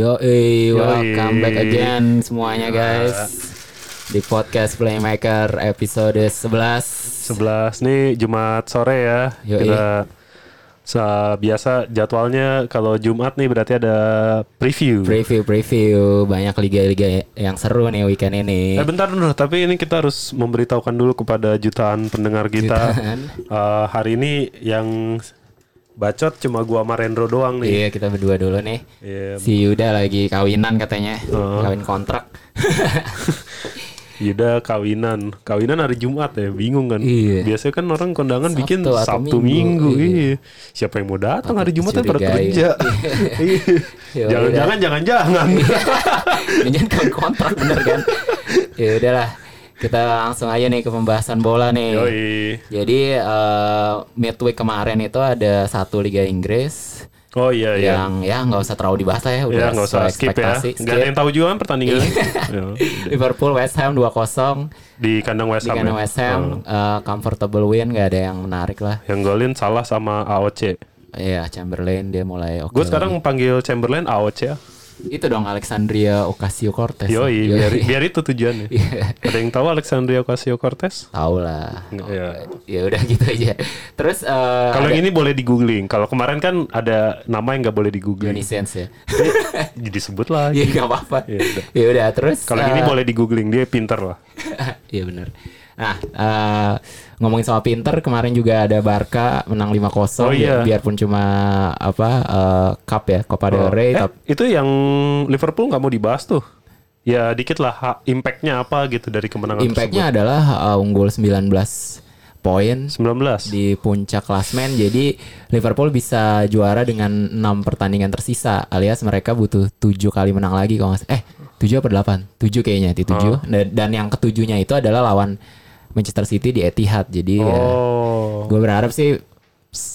Yo, welcome back again semuanya guys di podcast Playmaker episode 11. 11 nih Jumat sore ya. Yoi. Kita sa- biasa jadwalnya kalau Jumat nih berarti ada preview. Preview preview banyak liga-liga yang seru nih weekend ini. Eh bentar dulu, tapi ini kita harus memberitahukan dulu kepada jutaan pendengar kita. Jutaan. Eh, hari ini yang bacot cuma gua sama Rendro doang nih. Iya, kita berdua dulu nih. Iya. Si Yuda lagi kawinan katanya. Oh. Kawin kontrak. Yuda kawinan. Kawinan hari Jumat ya, bingung kan. Iya. Biasanya kan orang kondangan Sabtu bikin Sabtu Minggu, Minggu. iya. Iya. Siapa yang mau datang hari Jumat kan pada kerja. Iya. Ya Jangan-jangan jangan-jangan. Jangan kawin kontrak bener kan? ya udahlah. Kita langsung aja nih ke pembahasan bola nih. Yoi. Jadi eh, midweek kemarin itu ada satu Liga Inggris Oh iya iya. yang ya nggak usah terlalu dibahas lah ya udah Ya usah skip ya. ekspektasi. Nggak ada yang tahu juga kan pertandingannya. Ya. Liverpool West Ham 2-0 Di kandang West di Ham. kandang ya? West Ham eh, comfortable win nggak ada yang menarik lah. Yang golin salah sama AOC. Iya Chamberlain dia mulai oke. Gue sekarang panggil Chamberlain AOC ya. Itu dong Alexandria Ocasio Cortez. Yoi, biar, biar itu tujuannya. Iya. Ada yang tahu Alexandria Ocasio Cortez? Tahu lah. Iya. Ya udah gitu aja. Terus eh, Kalau ada yang ini boleh di googling. Kalau kemarin kan ada nama yang nggak boleh di googling. Johnny Sins ya. Jadi disebut lagi. Iya nggak apa-apa. Ya udah. Ya terus. Kalau yang ini eh, boleh di googling, dia pinter lah. Iya benar. Nah, eh, ngomongin soal pinter, kemarin juga ada Barca menang 5-0 Oh, iya. biarpun cuma apa eh, cup ya, Copa del Rey Eh, tapi itu yang Liverpool nggak mau dibahas tuh. Ya dikit lah impact-nya apa gitu dari kemenangan impact-nya adalah eh, unggul 19 poin tersebut. 19. di puncak klasmen. Jadi Liverpool bisa juara dengan 6 pertandingan tersisa alias mereka butuh 7 kali menang lagi kalau nggak. Eh, 7 apa 8? 7 kayaknya di 7. Dan, dan yang ketujuhnya itu adalah lawan Manchester City di Etihad. Jadi ya, Oh. gue berharap sih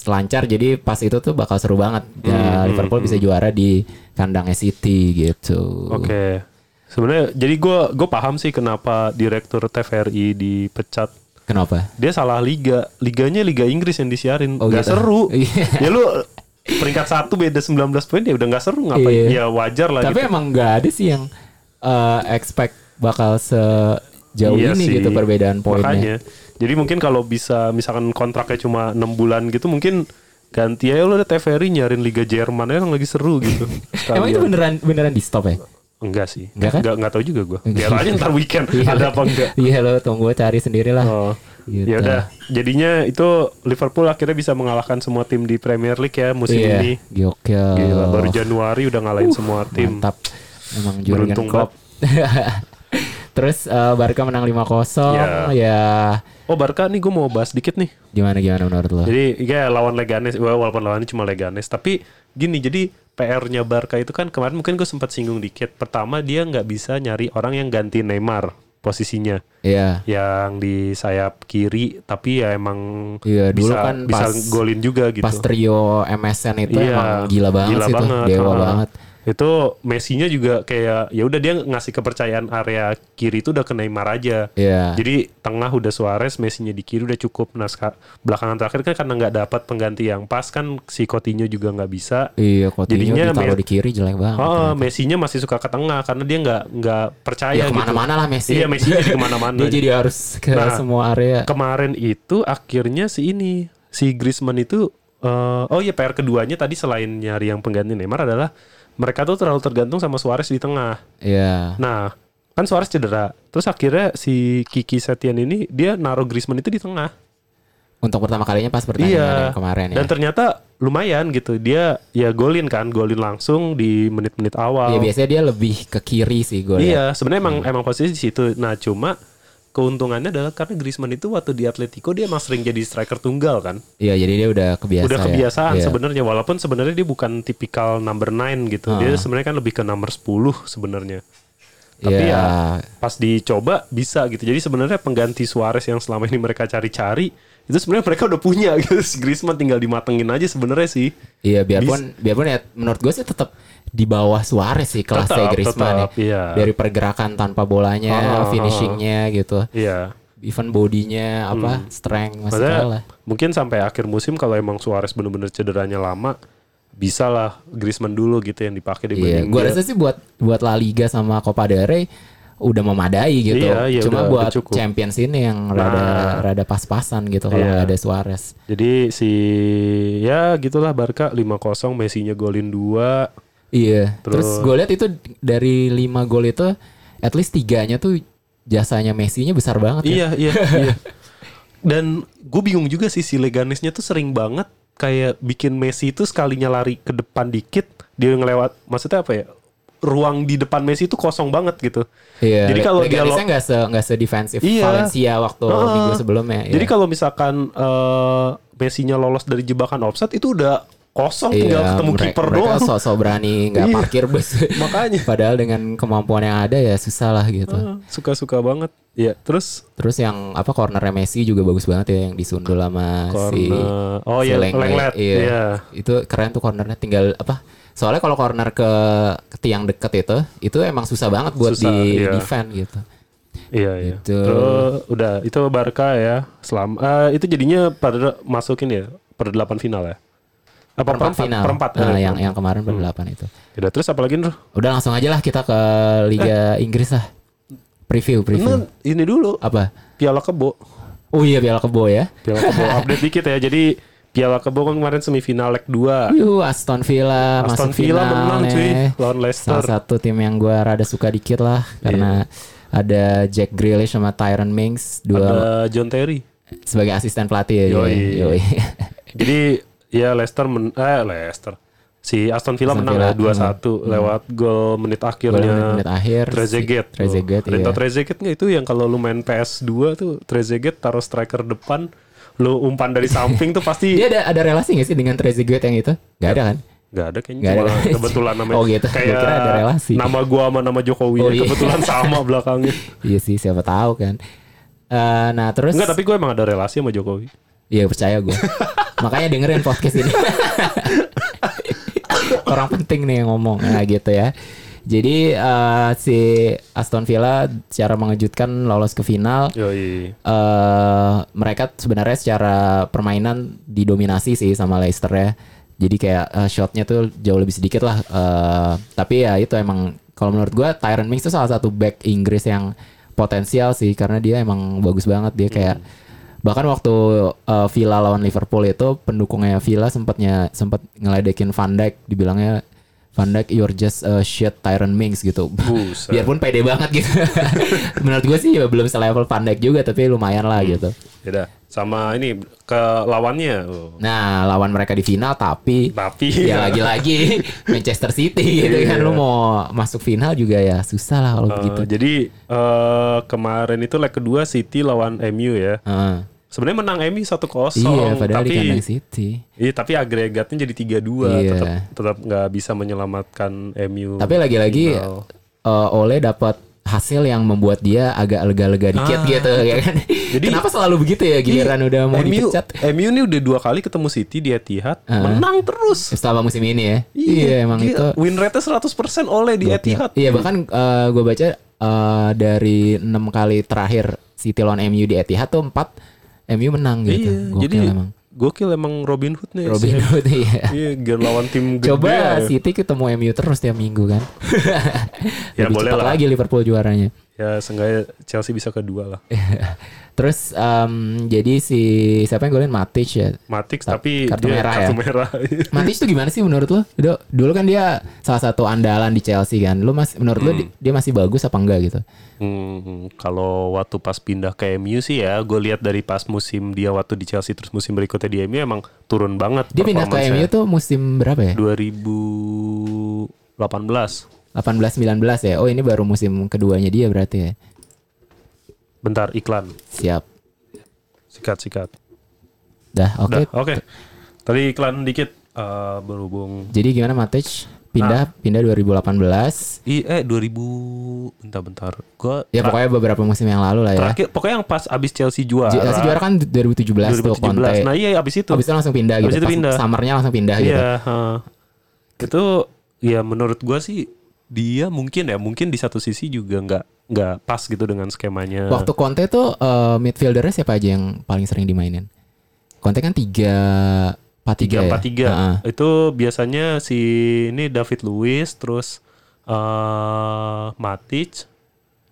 lancar jadi pas itu tuh bakal seru banget ya, Liverpool bisa juara di kandangnya City gitu Oke. Sebenarnya jadi gue gue paham sih kenapa direktur TVRI dipecat. kenapa Dia salah liga. Liganya Liga Inggris yang disiarin. Oh, Gak gitu. seru. Iya. ya lu peringkat satu beda 19 poin ya udah nggak seru ngapain? Iya. Ya wajar lah tapi gitu. emang nggak ada sih yang eh, expect bakal sejauh Iya ini sih. gitu perbedaan poinnya Makanya. Jadi mungkin kalau bisa misalkan kontraknya cuma enam bulan gitu mungkin ganti aja lu ada TVRI nyarin Liga Jerman ya yang lagi seru gitu. emang itu beneran beneran di stop ya Enggak sih. Enggak kan? Enggak, enggak tahu juga gue. Biar aja ntar weekend ada apa enggak. iya lo tunggu cari sendiri lah Oh. Gitu. Ya udah. Jadinya itu Liverpool akhirnya bisa mengalahkan semua tim di Premier League ya musim iya ini. gokil Gila, baru Januari udah ngalahin semua tim. mantap emang Jurgen Beruntung Klopp terus eh, Barca menang 5-0 Ya. ya Oh Barca nih gue mau bahas dikit nih. gimana gimana menurut lo Jadi ya lawan Leganes, walaupun lawannya cuma Leganes, tapi gini jadi PR-nya Barca itu kan kemarin mungkin gue sempat singgung dikit. Pertama dia nggak bisa nyari orang yang ganti Neymar posisinya, Iya yang di sayap kiri, tapi ya emang Iya, dulu bisa kan bisa pas- golin juga gitu. Pas trio MSN itu Iya, emang gila banget gila sih tuh, banget, dewa ha. banget. Itu Messi-nya juga kayak ya udah dia ngasih kepercayaan area kiri itu udah ke Neymar aja. Iya. Jadi tengah udah Suarez, Messi-nya di kiri udah cukup. Nah seka- belakangan terakhir kan karena nggak dapat pengganti yang pas kan si Coutinho juga nggak bisa. Iya, Coutinho Jadinya ditaruh di kiri jelek banget. Oh, Messi-nya masih suka ke tengah karena dia nggak nggak percaya ya ke mana-mana gitu. lah Messi. Iya Messi jadi ke mana-mana. Dia jadi harus ke Nah, semua area. Kemarin itu akhirnya si ini si Griezmann itu eh, oh iya PR keduanya tadi selain nyari yang pengganti Neymar adalah mereka tuh terlalu tergantung sama Suarez di tengah. Iya. Nah, kan Suarez cedera. Terus akhirnya si Kiki Setien ini dia naruh Griezmann itu di tengah. Untuk pertama kalinya pas pertandingan Iya. kemarin ya. Dan ternyata lumayan gitu. Dia ya golin kan, golin langsung di menit-menit awal. Iya, biasanya dia lebih ke kiri sih gue. Iya, sebenarnya emang emang posisi di situ. Nah, cuma keuntungannya adalah karena Griezmann itu waktu di Atletico dia emang sering jadi striker tunggal kan. Iya, jadi dia udah kebiasaan. Udah kebiasaan ya. Sebenarnya walaupun sebenarnya dia bukan tipikal number 9 gitu. Dia sebenarnya kan lebih ke nomor 10 sebenarnya. Tapi Iya. ya pas dicoba bisa gitu. Jadi sebenarnya pengganti Suarez yang selama ini mereka cari-cari itu sebenarnya mereka udah punya gitu. Griezmann tinggal dimatengin aja sebenarnya sih. Iya, biarpun biarpun ya menurut gue sih tetap di bawah Suarez sih kelasnya Tetap, Griezmann tetap, ya. iya. Dari pergerakan tanpa bolanya, Ah, ah, ah. finishingnya gitu. Iya. Even bodinya apa, strength masih kalah. mungkin sampai akhir musim kalau emang Suarez bener-bener cederanya lama bisa lah Griezmann dulu gitu yang dipakai Iya, dibanding gua dia. rasa sih buat buat La Liga sama Copa del Rey udah memadai gitu. Iya, iya, Cuma udah- buat udah cukup. Champions ini yang rada Nah. rada pas-pasan gitu kalau Iya. ada Suarez. Jadi si ya gitulah Barca 5-0 Messi-nya golin 2. Iya. Terus, Terus- gue lihat itu dari 5 gol itu at least tiganya tuh jasanya Messi-nya besar banget ya. Iya, iya, iya. Dan gue bingung juga sih si Leganesnya tuh sering banget kayak bikin Messi itu sekalinya lari ke depan dikit dia ngelewat maksudnya apa ya? Ruang di depan Messi itu kosong banget gitu. Iya. Jadi kalau dia lo- nggak se nggak se defensif Iya. Valencia waktu Heeh. minggu sebelumnya. iya. Jadi kalau misalkan eh Messi-nya lolos dari jebakan offside itu udah kosong tinggal ketemu kiper Iya, mereka doang. sok-sok berani nggak Iya. parkir bus. Makanya. Padahal dengan kemampuan yang ada ya susah lah gitu. Ah, Suka-suka banget. Ya, terus Terus yang apa cornernya Messi juga bagus banget ya yang disundul sama si corner. Oh si iya, Lenglet. Lenglet. Iya. Iya. Itu keren tuh cornernya tinggal apa? Soalnya kalau corner ke, ke tiang deket itu itu emang susah banget buat Susah, di iya. defend gitu. Iya, iya. Gitu. Terus udah itu Barca ya. Selam eh, itu jadinya pada masukin ya per delapan final ya. Apa Perempat final. Perempat. Nah, eh, yang yang kemarin Hmm. berdelapan itu. Udah terus apa lagi, Nur? Udah langsung aja lah kita ke Liga Inggris lah. Preview, preview. Nah, ini dulu Apa? Piala Kebo. Oh iya Piala Kebo ya. Piala Kebo update dikit ya. Jadi Piala Kebo kan kemarin semifinal leg 2. Yuh, Aston Villa Aston masuk Villa final menang cuy nih. lawan Leicester. Salah satu tim yang gue rada suka dikit lah karena ada Jack Grealish sama Tyron Mings dua Ada John Terry. sebagai asisten pelatih ya. Yoi. Yoi. Jadi ya Leicester men eh Leicester. Si Aston Villa Aston menang Villa, ya 2-1 lewat gol menit akhirnya. Gol menit akhir, Trezeguet. si Trezeguet, Ada iya. Trezeguet nggak itu yang kalau lu main PS2 tuh Trezeguet taruh striker depan lu umpan dari samping tuh pasti Dia ada ada relasi gak sih dengan Trezeguet yang itu? Gak ada kan? Nggak ada kayaknya ada cuma kan? kebetulan namanya Oh gitu, kayak kira ada relasi. nama gua sama nama Jokowi Oh, iya. kebetulan sama belakangnya Iya sih siapa tahu kan. Eh, nah terus enggak tapi gue emang ada relasi sama Jokowi Iya percaya gue. Makanya dengerin podcast ini. Orang penting nih yang ngomong nah gitu ya. Jadi eh, si Aston Villa secara mengejutkan lolos ke final. Yoi. eh mereka sebenarnya secara permainan didominasi sih sama Leicester ya. Jadi kayak eh, shotnya tuh jauh lebih sedikit lah. Eh, tapi ya itu emang kalau menurut gua Tyron Mings tuh salah satu back Inggris yang potensial sih karena dia emang bagus banget dia kayak bahkan waktu eh, Villa lawan Liverpool itu pendukungnya Villa sempatnya sempat ngeledekin Van Dijk dibilangnya Van Dijk you're just a shit Tyron Mings gitu. Buset. Biarpun pede banget gitu. Menurut gue sih ya belum selevel Van Dijk juga tapi lumayan lah gitu. Beda. Sama ini ke lawannya. Nah, lawan mereka di final tapi Tapi ya lagi-lagi Manchester City gitu kan Iya. lu mau masuk final juga ya susah lah kalau Eh, begitu. jadi eh, kemarin itu leg kedua City lawan MU ya. Heeh. Sebenarnya menang MU 1-0 iya, padahal di tapi kandang City. Iya, tapi agregatnya jadi 3-2 Iya. tetap tetap nggak bisa menyelamatkan MU. Tapi lagi-lagi final. eh, Ole dapat hasil yang membuat dia agak lega-lega dikit Ah, gitu ya kan. Jadi- kenapa selalu begitu ya giliran Iya, udah mau MU, dipecat MU ini udah dua kali ketemu City di Etihad, menang terus. selama musim ini ya. Iya, emang gila. itu win rate 100% oleh di Etihad. Iya bahkan gue baca eh, dari enam kali terakhir City lawan MU di Etihad tuh empat MU menang gitu. Iya, Gokil jadi emang. gokil emang Robin Hood nih. Robin si- Hood iya. Iya, lawan tim gede. Coba ya. City ketemu MU terus tiap minggu kan. Ya, Lebih boleh cepat lah. lagi Liverpool juaranya. Ya, seenggaknya Chelsea bisa kedua lah. Terus em, jadi si siapa yang golin Matic ya. Matic Ta- tapi kartu dia merah kartu ya? merah. Matic tuh gimana sih menurut lo? Dulu, dulu kan dia salah satu andalan di Chelsea kan. Lu masih menurut lu di- dia masih bagus apa enggak gitu? Hmm, kalau waktu pas pindah ke MU sih ya, gue lihat dari pas musim dia waktu di Chelsea terus musim berikutnya di MU emang turun banget. Dia pindah ke. MU tuh musim berapa ya? 2018. 18-19 ya. Oh ini baru musim keduanya dia berarti ya. Bentar iklan. Siap. Sikat sikat. Dah, oke. Udah, oke. Tadi iklan dikit eh, berhubung Jadi gimana Matic? Pindah, Nah. pindah 2018. I, eh 2000 bentar bentar. Gua Ya pokoknya beberapa musim yang lalu lah ya. terakhir pokoknya yang pas abis Chelsea juara. Chelsea juara kan 2017, tuh 2017. Conte. Nah, iya abis itu. Habis itu langsung pindah Habis gitu. itu Pas pindah. Summernya langsung pindah gitu. Iya, heeh. Itu ya menurut gua sih dia mungkin ya mungkin di satu sisi juga nggak nggak pas gitu dengan skemanya. Waktu Conte tuh eh, midfieldernya siapa aja yang paling sering dimainin? Conte kan tiga 4-3 tiga ya? empat tiga itu biasanya si ini David Luiz terus eh Matic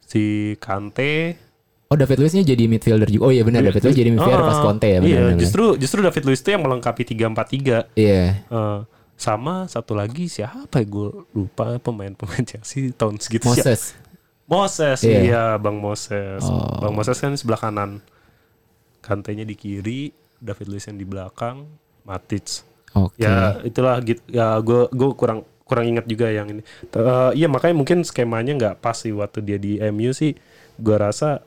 si Kante Oh David Luiz-nya jadi midfielder juga. Oh iya benar David Luiz jadi midfielder Ah, pas Conte ya iya benar. justru justru David Luiz itu yang melengkapi tiga empat tiga Iya. Sama satu lagi siapa ya gue lupa pemain-pemain Chelsea tahun segitu siapa? Moses. Moses Iya. iya Bang Moses Oh. Bang Moses kan sebelah kanan Kantenya di kiri David Luiz yang di belakang Matic Oke. ya itulah gitu ya gue gue kurang kurang ingat juga yang ini Eh, iya makanya mungkin skemanya nggak pas sih waktu dia di MU sih gue rasa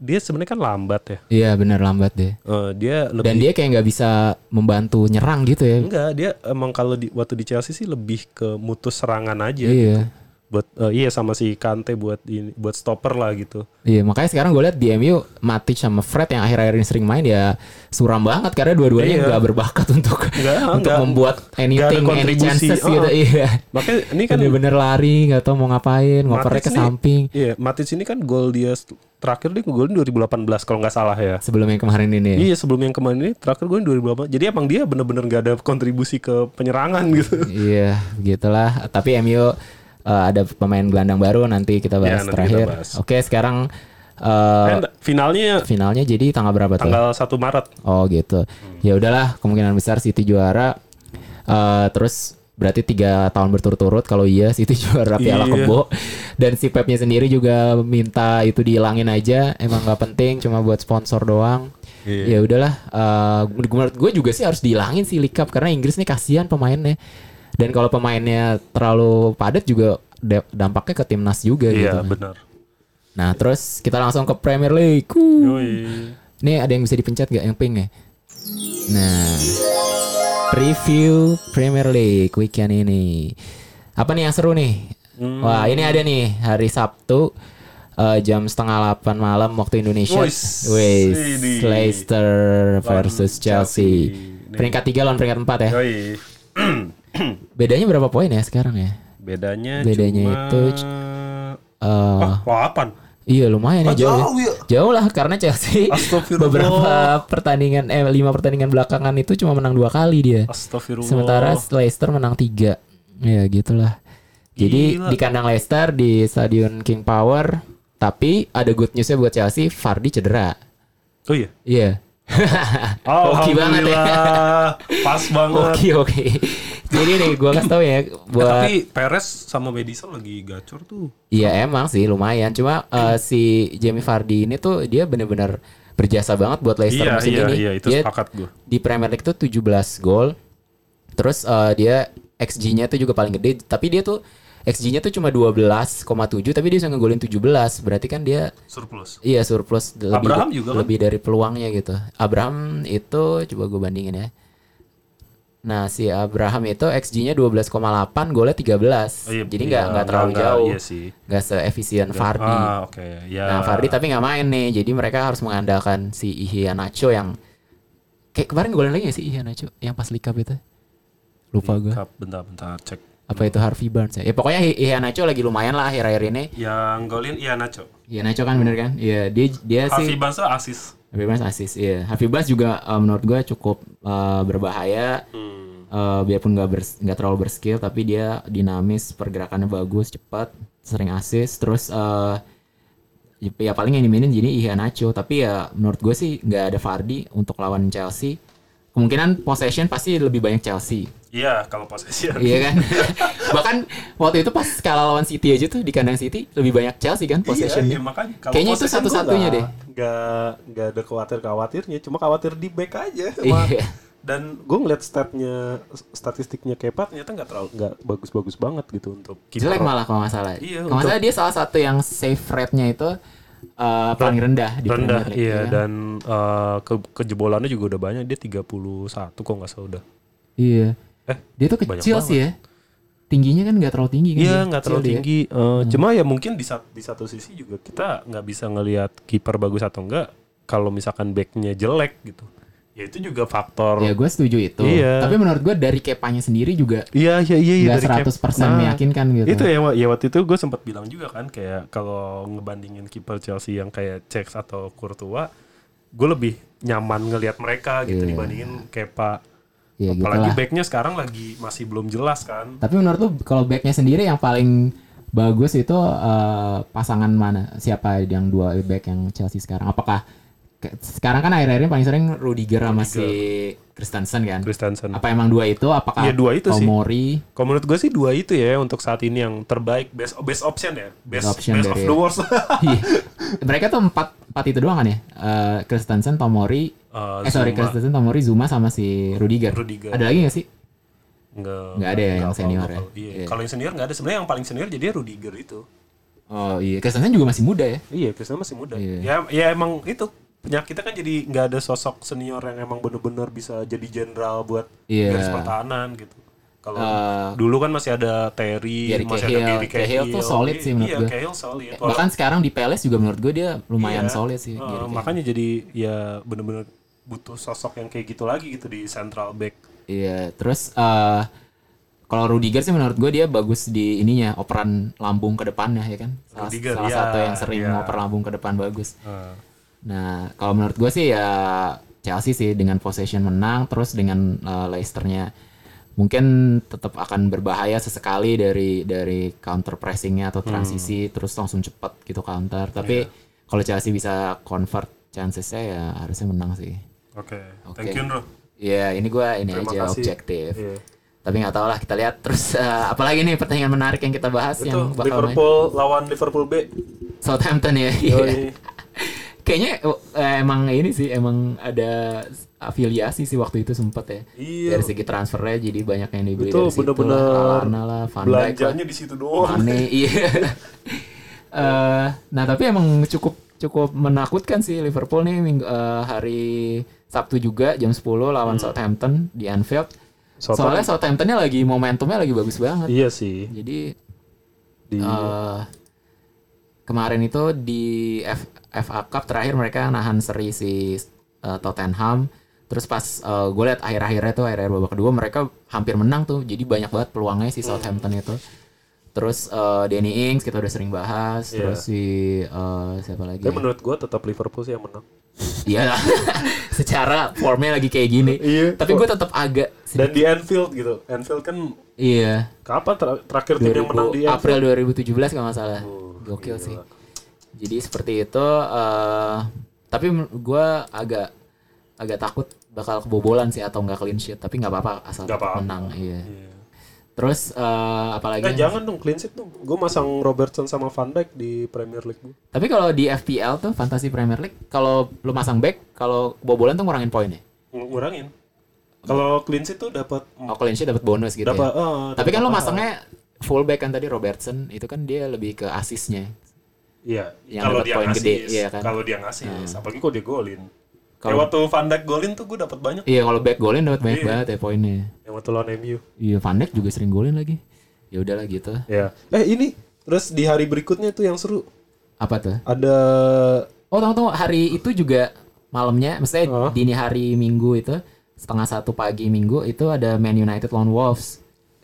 dia sebenarnya kan lambat ya Iya benar lambat deh. Eh, dia lebih Dan dia kayak nggak bisa membantu nyerang gitu ya. enggak dia emang kalau di waktu di Chelsea sih lebih ke mutus serangan aja Iya. Buat eh, iya sama si Kante buat ini buat stopper lah gitu Iya makanya sekarang gue lihat di MU Matic sama Fred yang akhir-akhir ini sering main ya suram banget karena dua-duanya Iya. berbakat untuk Enggak, untuk enggak. membuat anything any kontribusi. chances Oh. gitu iya. makanya ini kan Bener-bener lari nggak tahu mau ngapain ngopernya ke samping iya Matic ini kan gol dia terakhir dia golin 2018 kalau nggak salah ya sebelum yang kemarin ini. ya. Iya sebelum yang kemarin ini terakhir golin 2018 jadi emang dia bener-bener nggak ada kontribusi ke penyerangan gitu Iya, begitulah. Tapi MU uh, ada pemain gelandang baru nanti kita bahas Ya, nanti terakhir. kita bahas. Oke, sekarang uh, finalnya finalnya jadi tanggal berapa tuh? tanggal 1 Maret Oh gitu. Ya udahlah, kemungkinan besar City juara. Eh, terus berarti tiga tahun berturut-turut kalau iya City juara Piala Iya. Kebo. Dan si Pepnya sendiri juga minta itu dihilangin aja. Emang nggak penting, cuma buat sponsor doang. Iya. Ya udahlah. eh, menurut gue juga sih harus dihilangin sih League Cup karena Inggris nih kasihan pemainnya. Dan kalau pemainnya terlalu padat juga da- dampaknya ke timnas juga gitu. Iya benar Nah terus kita langsung ke Premier League. Nih ada yang bisa dipencet gak yang pink ya? Nah, preview Premier League weekend ini. Apa nih yang seru nih? Hmm. Wah ini ada nih hari Sabtu eh, jam setengah 8 malam waktu Indonesia. Ini. Leicester versus Chelsea. Chelsea. Peringkat 3 lawan peringkat 4 ya. Yoi. Bedanya berapa poin ya sekarang ya? bedanya Bedanya cuma itu, Eh, ah, delapan iya lumayan ya Ah, jauh. ya. jauh ya. Jauh lah karena Chelsea beberapa pertandingan eh lima pertandingan belakangan itu cuma menang dua kali dia. Astagfirullah Sementara Leicester menang tiga. Ya gitulah. Jadi Gila. di kandang Leicester di Stadion King Power. Tapi ada good newsnya buat Chelsea, Vardy cedera. oh iya Iya. Hoki banget ya. Alhamdulillah pas banget Oke oke. Jadi nih gue kasih tau ya Eh, buat tapi Perez sama Madison lagi gacor tuh Iya emang sih lumayan. Cuma eh, si Jamie Vardy ini tuh dia bener-bener berjasa banget buat Leicester iya musim iya ini. iya itu dia sepakat gue di Premier League tuh 17 gol. Terus eh, dia XG-nya tuh juga paling gede, tapi dia tuh XG-nya tuh cuma 12,7 tapi dia bisa ngegolin 17. Berarti kan dia surplus iya surplus lebih Abraham juga kan? lebih dari peluangnya gitu. Abraham itu coba gue bandingin ya. Nah, si Abraham itu XG-nya 12,8, golnya 13. Oh, iya, Jadi iya, nggak nggak terlalu nggak- jauh. iya sih Nggak seefisien Vardy. ah oke ya Nah, Vardy tapi nggak main nih. Jadi mereka harus mengandalkan si Iheanacho yang kayak kemarin golin lagi gak sih Iheanacho yang pas Cup itu? Lupa gue. Cup, bentar bentar cek Apa itu Harvey Barnes ya? Ya pokoknya Iheanacho lagi lumayan lah akhir-akhir ini. yang golin iya Nacho Iheanacho kan bener kan? Iya, dia dia Harvey sih Barnes tuh asis Barnes asis. Iya, Barnes juga eh, menurut gue cukup eh, berbahaya. hmm. Eh, biarpun nggak bers- nggak terlalu berskill tapi dia dinamis pergerakannya bagus cepat sering assist terus eh ya paling yang dimainin jadi Iheanacho tapi ya menurut gue sih nggak ada Vardy untuk lawan Chelsea kemungkinan possession pasti lebih banyak Chelsea iya kalau possession iya kan? Bahkan waktu itu pas kalah lawan City aja tuh di kandang City lebih banyak Chelsea kan possession Iya, iya, makanya. Kalau Kayaknya itu satu-satunya deh. nggak nggak ada khawatir khawatirnya cuma khawatir di back aja. Sama- Iya. dan gue ngeliat statnya statistiknya Kepa ternyata nggak terlalu nggak bagus-bagus banget gitu untuk jelek kiper. malah kalau nggak salah. Iya, kalau nggak salah dia salah satu yang save rate-nya itu eh, paling rendah di rendah Premier League, iya ya dan eh, ke kejebolannya juga udah banyak. Dia 31 kok nggak salah udah. Iya. Eh, Dia tuh kecil sih ya. Tingginya kan nggak terlalu tinggi kan. Iya nggak terlalu dia. tinggi. Eh, Cuma ya mungkin di, sat- di satu sisi juga kita nggak bisa ngelihat kiper bagus atau enggak kalau misalkan backnya jelek gitu. Ya itu juga faktor. Ya gue setuju itu. Iya. Tapi menurut gue dari kepanya sendiri juga Iya iya iya iya, dari cap- 100% Nah, meyakinkan gitu. Itu ya, ya waktu itu gue sempat bilang juga kan kayak kalau ngebandingin kiper Chelsea yang kayak Cech atau Courtois, gue lebih nyaman ngelihat mereka gitu Iya. dibandingin Kepa. Ya gitu Apalagi lah. backnya sekarang lagi masih belum jelas kan. Tapi menurut lu kalau backnya sendiri yang paling bagus itu eh, pasangan mana? Siapa yang dua back yang Chelsea sekarang? Apakah sekarang kan akhir-akhir ini paling sering Rudiger sama si Christensen kan? Christensen. Apa emang dua itu? Apakah Iya, dua itu sih. Tomori? Kalau menurut gue sih dua itu ya untuk saat ini yang terbaik best best option ya. Best, option best of dari- the worst. Iya. Mereka tuh empat empat itu doang kan ya? Eh, Christensen, Tomori, Eh, eh sorry Zuma. Christensen, Tomori, Zuma sama si Rudiger. Rudiger. Ada lagi gak sih? Nggak, Nggak ada ya yang senior ya? Iya. Iya. Kalau yang senior nggak ada. Sebenarnya yang paling senior jadi Rudiger itu. Oh iya, Christensen juga masih muda ya. Iya, Christensen masih muda. Iya. Ya, ya emang itu penyakitnya kan jadi nggak ada sosok senior yang emang bener-bener bisa jadi jenderal buat Iya. garis pertahanan gitu. Kalau Eh, dulu kan masih ada Terry, Gary masih Cahill. ada Gary Cahill tuh solid sih menurut iya, gue. Cahill solid. Bahkan sekarang di Palace juga menurut gue dia lumayan Iya. solid sih. Cahill. makanya jadi ya bener-bener butuh sosok yang kayak gitu lagi gitu di central back. Iya, terus eh kalau Rudiger sih menurut gue dia bagus di ininya operan lambung ke depannya ya kan. Salah, Rudiger, salah ya, satu yang sering ya. ngoper lambung ke depan bagus. Eh, Nah, kalau menurut gue sih ya Chelsea sih dengan possession menang terus dengan eh, Leicester-nya mungkin tetap akan berbahaya sesekali dari dari counter pressingnya atau transisi Hmm. terus langsung cepat gitu counter. Tapi Iya. kalau Chelsea bisa convert chancesnya ya harusnya menang sih. Oke, Oke. thank you Bro. Iya, ini gue ini Terima aja kasih. objektif. Iya. Tapi nggak tahu lah kita lihat terus eh, apalagi nih pertandingan menarik yang kita bahas Itu yang bakal main Liverpool lawan Liverpool B. Southampton ya. Yoi. Kayaknya eh, emang ini sih emang ada afiliasi sih waktu itu sempet ya. Iya. Dari segi transfernya jadi banyak yang dibeli Itu dari situ bener-bener lah, Lallana lah, Van lah, Belanjanya di situ doang. Mane, iya. Eh, nah tapi emang cukup cukup menakutkan sih Liverpool nih minggu, eh, hari Sabtu juga jam 10 lawan Hmm. Southampton di Anfield. Southampton- Soalnya Southamptonnya lagi momentumnya lagi bagus banget. Iya sih. Jadi Di eh, kemarin itu di F- FA Cup terakhir mereka nahan seri si eh, Tottenham. Terus pas gue liat akhir-akhirnya tuh akhir-akhir babak kedua mereka hampir menang tuh. Jadi banyak banget peluangnya si Southampton itu. Terus eh, Danny Ings kita udah sering bahas. Iya. Terus si eh, siapa lagi? Tapi menurut gua tetap Liverpool sih yang menang. Iya lah. Secara formnya lagi kayak gini. Iya. Tapi gue tetap agak Dan di Anfield gitu. Anfield kan iya. kapan ter- terakhir tim yang menang di 2000 Anfield? April 2017 kalau nggak salah. Oh, Gokil gila. sih. Jadi seperti itu. eh tapi gue agak agak takut bakal kebobolan sih atau nggak clean sheet. Tapi nggak apa-apa asal Nggak tetap apa-apa. menang. Iya. Iya. Terus eh, apalagi? Eh jangan dong clean sheet dong. Gue masang Robertson sama Van Dijk di Premier League gue. Tapi kalau di FPL tuh Fantasy Premier League, kalau lu masang back, kalau kebobolan tuh ngurangin poin ya. Ngurangin. Kalau clean sheet tuh dapat Oh clean sheet dapat bonus gitu dapat ya. eh, Tapi kan lu dapat masangnya full back kan tadi Robertson, itu kan dia lebih ke asisnya. Iya, yang kalau dia poin ngasih, gede, iya kan? Kalau dia ngasih, apalagi kok dia golin. Kalau- Kayak waktu Van Dijk golin tuh gue dapat banyak. Iya kalau back golin dapat banyak Iya. banget ya poinnya. Yang waktu lawan MU. Iya Van Dijk juga sering golin lagi. Ya udahlah gitu. Ya. Eh ini terus di hari berikutnya tuh yang seru Apa tuh? ada Oh tunggu tunggu hari itu juga malamnya, maksudnya Hah? dini hari Minggu itu setengah satu pagi Minggu itu ada Man United lawan Wolves.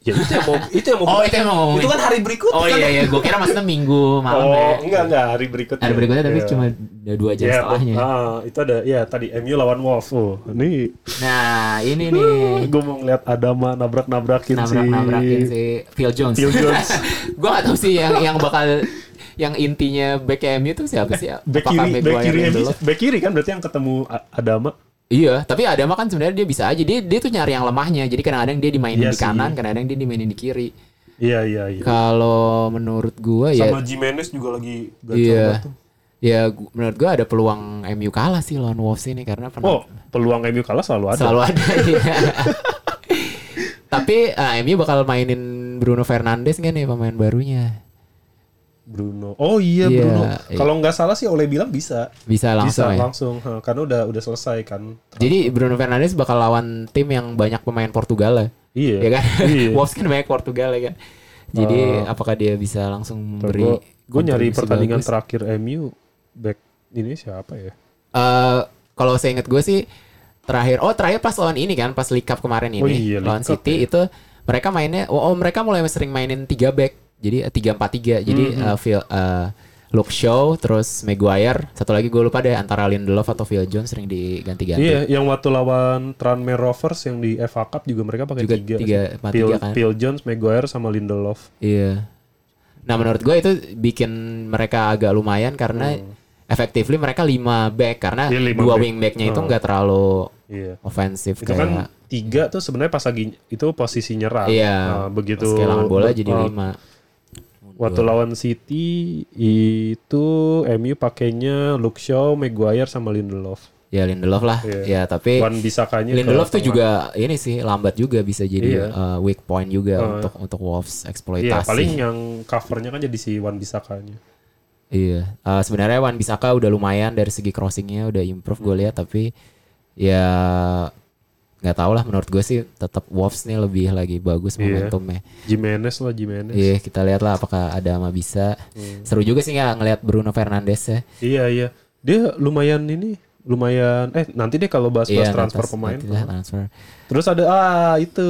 Ya itu yang mau itu yang mau Oh itu yang mau ngomongin. itu kan hari berikutnya Oh kan. iya iya, gue kira maksudnya Minggu malam oh, ya. enggak enggak hari berikutnya. Hari berikutnya tapi Iya. cuma ada dua jam Ya, setelahnya. ah, itu ada ya tadi MU lawan Wolves. Oh, ini Nah ini nih gue mau ngeliat Adama nabrak-nabrakin si nabrak-nabrakin si Phil Jones. Phil Jones. gue gak tahu sih yang yang bakal yang intinya back MU tuh siapa sih? Back Apakah kiri, back kiri, back kiri kan berarti yang ketemu Adama. Iya, tapi Adama kan sebenarnya dia bisa aja. Dia dia tuh nyari yang lemahnya. Jadi kadang-kadang dia dimainin Iya di kanan, sih. kadang-kadang dia dimainin di kiri. Iya iya iya. Kalau menurut gua ya Sama Jimenez juga lagi gacor iya. banget tuh. Ya menurut gua ada peluang MU kalah sih lawan Wolves ini karena pernah Oh, peluang MU kalah selalu ada. selalu ada iya. Tapi ah, MU bakal mainin Bruno Fernandes kan nih pemain barunya. Bruno. Oh iya, Iya, Bruno. iya. Kalau nggak salah sih oleh bilang bisa. Bisa langsung bisa ya. langsung, ha, karena udah udah selesai kan. Jadi Bruno Fernandes bakal lawan tim yang banyak pemain Portugal ya. Iya. Ya kan? Iya. Wolves kan banyak Portugal ya kan. Jadi Eh, apakah dia bisa langsung beri Gue nyari pertandingan bagus? terakhir MU back ini siapa ya? Eh, kalau saya ingat gue sih terakhir oh terakhir pas lawan ini kan pas League Cup kemarin ini Oh iya, lawan League City itu mereka mainnya oh, oh, mereka mulai sering mainin tiga back jadi tiga empat tiga jadi Mhm. eh, Phil eh, Luke Shaw, terus Maguire, satu lagi gue lupa deh antara Lindelof atau Phil Jones sering diganti-ganti. Iya, yang waktu lawan Tranmere Rovers yang di FA Cup juga mereka pakai Juga tiga. tiga, empat Phil, tiga kan. Phil Jones, Maguire sama Lindelof. Iya. Nah menurut gue itu bikin mereka agak lumayan karena effectively mereka 5 back karena Iya, lima dua back. wing backnya itu Oh. nggak terlalu Iya. ofensif Itu kayak kan tiga tuh sebenarnya pas lagi itu posisi nyerang. iya. Nah, begitu pas kehilangan bola jadi uh, 5. Waktu lawan City itu MU pakainya Luke Shaw, Maguire sama Lindelof. Ya Lindelof lah. Iya. Ya tapi Wan Bisakanya Lindelof tuh juga ini sih lambat juga bisa jadi Iya. uh, weak point juga Uh. untuk untuk Wolves Iya, eksploitasi. paling yang covernya kan jadi si Wan Bisakanya. Iya, Eh, sebenarnya Wan Bisaka udah lumayan dari segi crossingnya udah improve gue lihat tapi ya nggak tahu lah menurut gue sih tetap Wolves nih lebih lagi bagus Iya. momentumnya. Jimenez lah Jimenez. Iya kita lihat lah apakah ada ama bisa. Hmm. Seru juga sih nggak ngelihat Bruno Fernandes ya. Iya iya. Dia lumayan ini lumayan eh nanti deh kalau bahas-bahas transfer nanti- pemain. nanti lah transfer. Terus ada ah itu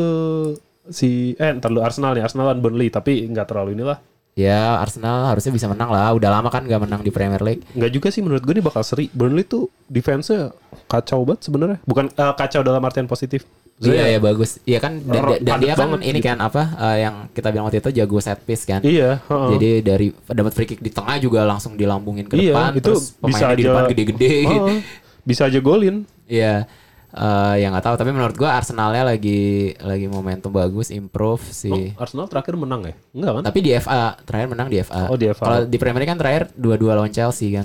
si eh ntar lu Arsenal nih Arsenal lawan Burnley tapi nggak terlalu inilah. Ya Arsenal harusnya bisa menang lah. Udah lama kan nggak menang di Premier League. Nggak juga sih menurut gue ini bakal seri. Burnley tuh defense-nya kacau banget sebenarnya. Bukan eh, kacau dalam artian positif. Iya ya bagus. Iya kan dan, dan dia kan ini gitu. kan apa eh, yang kita bilang waktu itu jago set piece kan. Iya, heeh. Jadi dari dapat free kick di tengah juga langsung dilambungin ke Iya, depan itu terus bisa pemainnya di aja- depan gede-gede. Heeh. bisa aja golin. Iya. Eh yang nggak tahu tapi menurut gua Arsenalnya lagi lagi momentum bagus, improve sih. Oh, Arsenal terakhir menang ya? Enggak kan? Tapi di FA terakhir menang di FA. Oh, di FA. Kalau di Premier League kan terakhir dua-dua lawan Chelsea kan.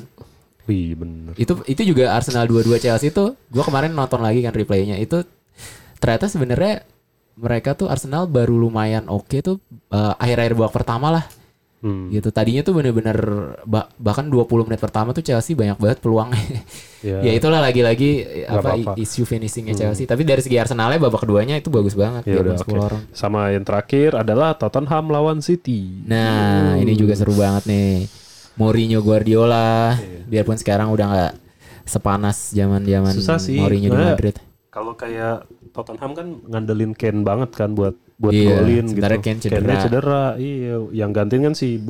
Wih, bener. Itu itu juga Arsenal dua-dua Chelsea itu gua kemarin nonton lagi kan replaynya. Itu ternyata sebenarnya mereka tuh Arsenal baru lumayan oke tuh eh, akhir-akhir babak pertama lah Hmm. gitu. Tadinya tuh bener-bener ba- bahkan 20 menit pertama tuh Chelsea banyak banget peluangnya. Ya. ya itulah lagi-lagi apa apa-apa. Hmm. isu finishingnya Chelsea. Tapi dari segi Arsenalnya babak keduanya itu bagus banget. Ya udah, 10 oke. orang. Sama yang terakhir adalah Tottenham lawan City. Nah, ini juga seru banget nih. Mourinho Guardiola, Iya. biarpun sekarang udah nggak sepanas zaman-zaman. Mourinho di Nah, Madrid. Kalau kayak Tottenham kan ngandelin Kane banget kan buat buat Iya, golin gitu. Kane cedera. Kane-nya cedera. Iya, yang gantiin kan si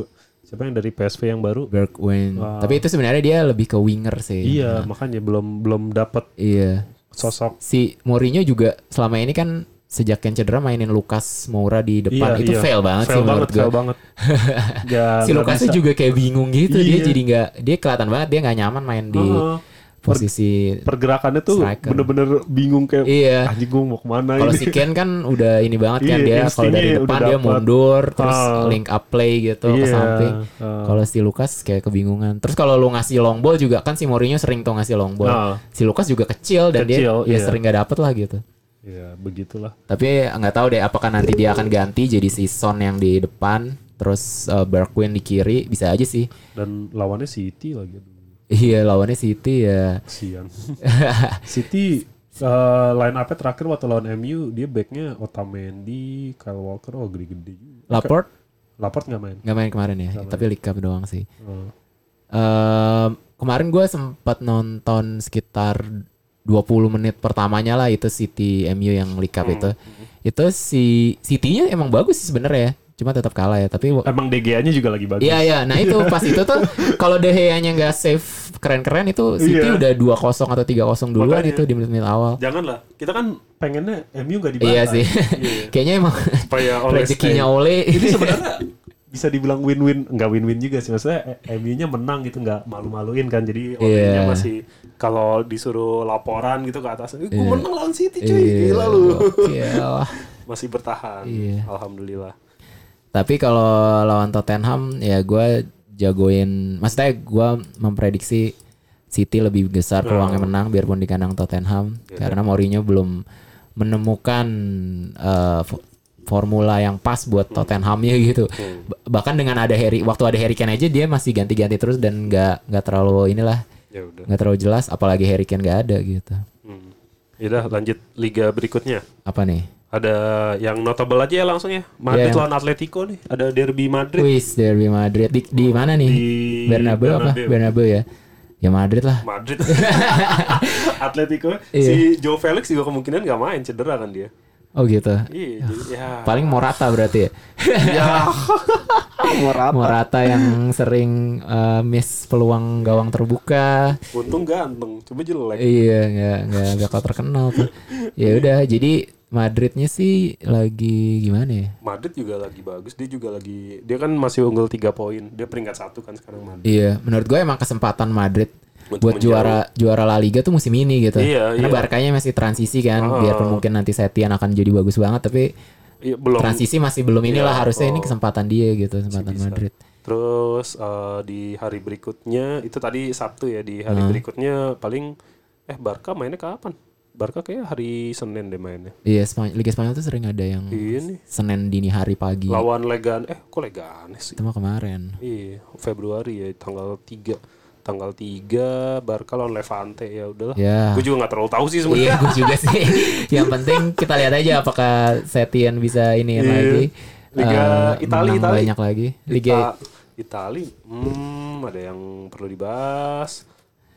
siapa yang dari PSV yang baru? Bergwijn. Wah. Tapi itu sebenarnya dia lebih ke winger sih. Iya, makanya belum belum dapat Iya. sosok Si Mourinho juga selama ini kan sejak Ken cedera mainin Lucas Moura di depan Iya, itu iya. fail banget fail sih banget, menurut gue. fail banget. Si bisa. juga kayak bingung gitu dia Iya. jadi nggak dia kelihatan banget dia nggak nyaman main di Heeh. Posisi pergerakannya tuh bener-bener bingung kayak iya. anjing gue mau ke mana Kalau si Ken kan udah ini banget kan Iya, dia kalau dari depan udah dia dapet. mundur terus Ah. link up play gitu ke Iya, samping. ah. Kalau si Lucas kayak kebingungan. Terus kalau lu ngasih long ball juga kan si Mourinho sering tuh ngasih long ball. Ah. Si Lucas juga kecil dan Kecil, dia ya iya. sering gak dapet lah gitu. Ya begitulah. Tapi nggak tahu deh apakah nanti dia akan ganti jadi si Son yang di depan terus uh, Bergwijn di kiri bisa aja sih. Dan lawannya City lagi. Iya lawannya City ya. Kasian. City eh, line up terakhir waktu lawan MU dia backnya Otamendi, Kyle Walker, oh gede-gede juga. Laporte Laporte nggak main. nggak main kemarin ya, tapi League Cup doang sih. Oh. Ehm, kemarin gue sempat nonton sekitar 20 menit pertamanya lah itu City MU yang League Cup itu. Itu si City-nya emang bagus sih sebenarnya ya. Cuma tetap kalah ya. Tapi Emang DGA-nya juga lagi bagus. Iya iya, nah itu pas itu tuh kalau De Gea-nya nggak save keren-keren itu City Iya. udah 2-0 atau 3-0 duluan Makanya. itu di menit-menit awal. Janganlah. Kita kan pengennya MU nggak dibantai. Iya sih. Iya. Kayaknya emang Supaya oleh rezekinya stay. Ole. Ini sebenarnya bisa dibilang win-win, nggak win-win juga sih. Maksudnya eh, MU-nya menang gitu, nggak malu-maluin kan. Jadi olehnya Iya. masih kalau disuruh laporan gitu ke atas, eh, gue Iya. menang lawan City cuy, Iya, gila lu. gokil. Masih bertahan. Iya. Alhamdulillah. Tapi kalau lawan Tottenham ya gue jagoin, maksudnya gue memprediksi City lebih besar peluangnya menang biarpun di kandang Tottenham karena Mourinho belum menemukan fo- formula yang pas buat Tottenhamnya gitu. Ba- Bahkan dengan ada Harry, waktu ada Harry Kane aja dia masih ganti-ganti terus dan nggak nggak terlalu inilah Ya nggak terlalu jelas. Apalagi Harry Kane nggak ada gitu. Hmm. Yaudah lanjut liga berikutnya. Apa nih? Ada yang notable aja ya langsung ya. Madrid Iya. lawan Atletico nih. Ada derby Madrid. Quiz derby Madrid di, di mana nih? Di Bernabeu apa? Bernabeu. Bernabeu ya. Ya Madrid lah. Madrid. Atletico. Iya. Si Joe Felix juga kemungkinan nggak main cedera kan dia. Oh gitu. Iya, jadi ya. Paling Morata berarti ya. ya. Morata. Morata yang sering eh, miss peluang gawang terbuka. Untung ganteng, coba jelek. Iya, nggak nggak bakal terkenal tuh. Ya udah, jadi Madridnya sih lagi gimana ya? Madrid juga lagi bagus, dia juga lagi dia kan masih unggul 3 poin. Dia peringkat satu kan sekarang Madrid. Iya, menurut gue emang kesempatan Madrid Untuk buat juara juara La Liga tuh musim ini gitu. Iya, Karena iya. Barkanya masih transisi kan, Ah. biarpun mungkin nanti Setien akan jadi bagus banget, tapi Iya, belum transisi masih belum inilah Iya, harusnya ini oh. kesempatan dia gitu, kesempatan bisa. Madrid. Terus eh, di hari berikutnya itu tadi Sabtu ya di Hmm. hari berikutnya paling eh Barca mainnya kapan? Barca kayak hari Senin deh mainnya. Iya, Spanyol, Liga Spanyol tuh sering ada yang Iya nih. Senin dini hari pagi. Lawan Legan eh kok Leganes sih? Itu mah kemarin. Iya, Februari ya tanggal 3 tanggal 3 Barca lawan Levante ya udahlah. Ya. Gue juga nggak terlalu tahu sih Iya, sebenarnya. gue juga sih. Yang penting kita lihat aja apakah Setien bisa ini Iya. lagi. Liga eh, Itali, menang Itali. banyak lagi. Liga Ita- Itali, hmm, ada yang perlu dibahas.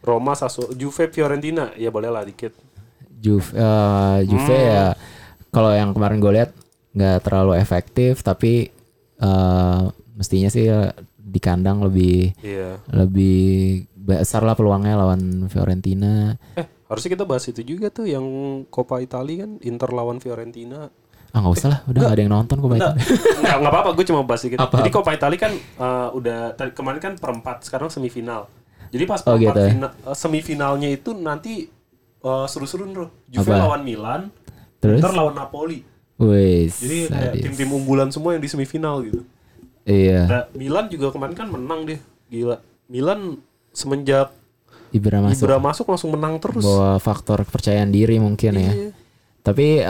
Roma, Sassuolo, Juve, Fiorentina, ya boleh lah dikit. Juve, eh, Juve Hmm. ya kalau yang kemarin gue lihat nggak terlalu efektif tapi eh, mestinya sih di kandang lebih Iya. lebih besar lah peluangnya lawan Fiorentina. Eh, harusnya kita bahas itu juga tuh yang Coppa Italia kan Inter lawan Fiorentina. Ah nggak usah lah, udah nggak ada yang nonton kok Enggak, enggak, enggak apa-apa, gue cuma bahas dikit. Apa? Jadi Coppa Italia kan eh, udah kemarin kan perempat, sekarang semifinal. Jadi pas Oh, perempat gitu ya. fina- eh, semifinalnya itu nanti eh, seru-seru bro. Juve Apa? lawan Milan, Terus, Inter lawan Napoli. wes, Jadi kayak tim-tim unggulan semua yang di semifinal gitu. iya, Nah, Milan juga kemarin kan menang dia. Gila. Milan semenjak Ibra masuk Ibra masuk langsung menang terus. bawa faktor kepercayaan diri mungkin ya. Iya. Tapi